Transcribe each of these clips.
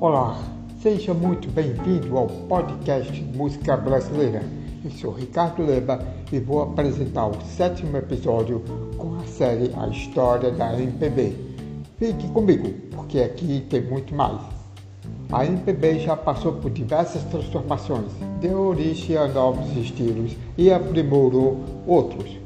Olá, seja muito bem-vindo ao podcast Música Brasileira. Eu sou Ricardo Leba e vou apresentar o sétimo episódio com a série A História da MPB. Fique comigo, porque aqui tem muito mais. A MPB já passou por diversas transformações, deu origem a novos estilos e aprimorou outros.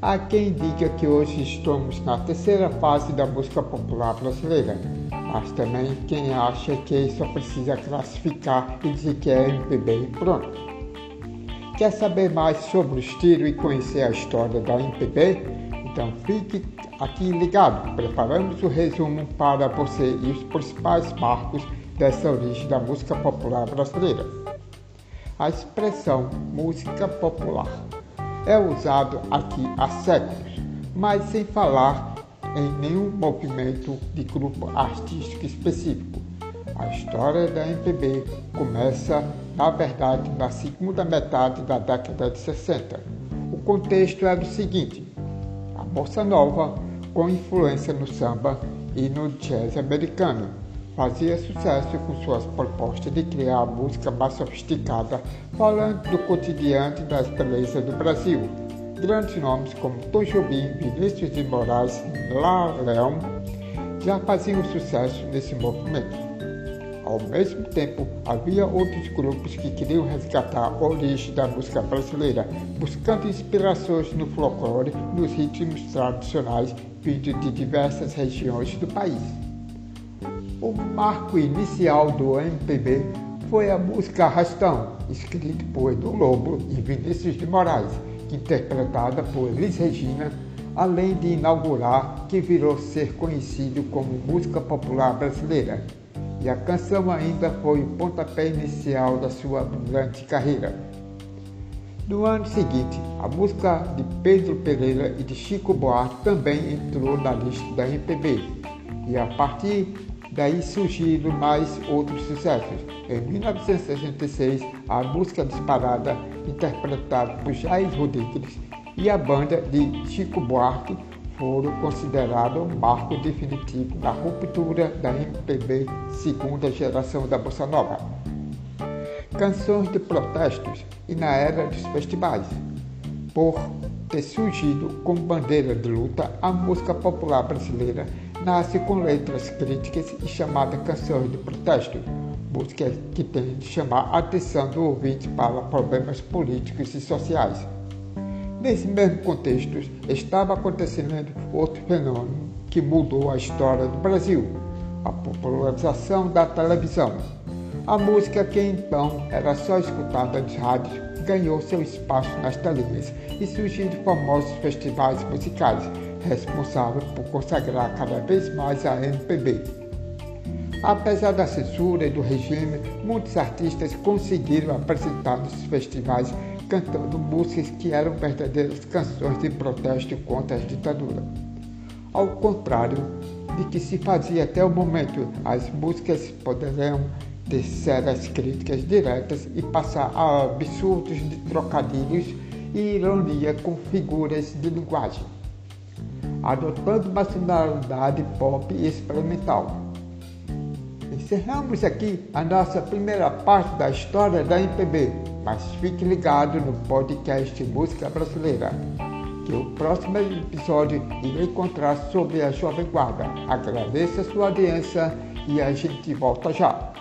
Há quem diga que hoje estamos na terceira fase da música popular brasileira mas também quem acha que só precisa classificar e dizer que é MPB e pronto. Quer saber mais sobre o estilo e conhecer a história da MPB? Então fique aqui ligado, preparamos o resumo para você e os principais marcos dessa origem da música popular brasileira. A expressão música popular é usado aqui há séculos, mas sem falar em nenhum movimento de grupo artístico específico. A história da MPB começa, na verdade, na segunda metade da década de 60. O contexto era o seguinte: a bossa nova, com influência no samba e no jazz americano, fazia sucesso com suas propostas de criar música mais sofisticada, falando do cotidiano e das belezas do Brasil grandes nomes como Tom Jobim, Vinícius de Moraes, La Leão já faziam sucesso nesse movimento. Ao mesmo tempo, havia outros grupos que queriam resgatar a origem da música brasileira, buscando inspirações no folclore, nos ritmos tradicionais vindos de diversas regiões do país. O marco inicial do MPB foi a música Arrastão, escrita por Edu Lobo e Vinícius de Moraes, interpretada por Elis Regina, além de inaugurar que virou ser conhecido como música popular brasileira. E a canção ainda foi o pontapé inicial da sua brilhante carreira. No ano seguinte, a música de Pedro Pereira e de Chico Buarque também entrou na lista da MPB. E a partir daí surgiram mais outros sucessos. Em 1966, a música disparada interpretada por Jair Rodrigues e a banda de Chico Buarque foram considerados um marco definitivo na ruptura da MPB segunda geração da Bossa Nova. Canções de protestos e na era dos festivais. Por ter surgido como bandeira de luta, a música popular brasileira nasce com letras críticas e chamada canções de protesto música que tem de chamar a atenção do ouvinte para problemas políticos e sociais. Nesse mesmo contexto, estava acontecendo outro fenômeno que mudou a história do Brasil: a popularização da televisão. A música que então era só escutada nos rádios ganhou seu espaço nas telinhas e surgiram famosos festivais musicais, responsáveis por consagrar cada vez mais a MPB. Apesar da censura e do regime, muitos artistas conseguiram apresentar nos festivais cantando músicas que eram verdadeiras canções de protesto contra a ditadura. Ao contrário de que se fazia até o momento, as músicas poderiam ter sérias críticas diretas e passar a absurdos de trocadilhos e ironia com figuras de linguagem, adotando uma sonoridade pop experimental. Encerramos aqui a nossa primeira parte da história da MPB, mas fique ligado no podcast Música Brasileira, que o próximo episódio irei encontrar sobre a Jovem Guarda. Agradeço a sua audiência e a gente volta já.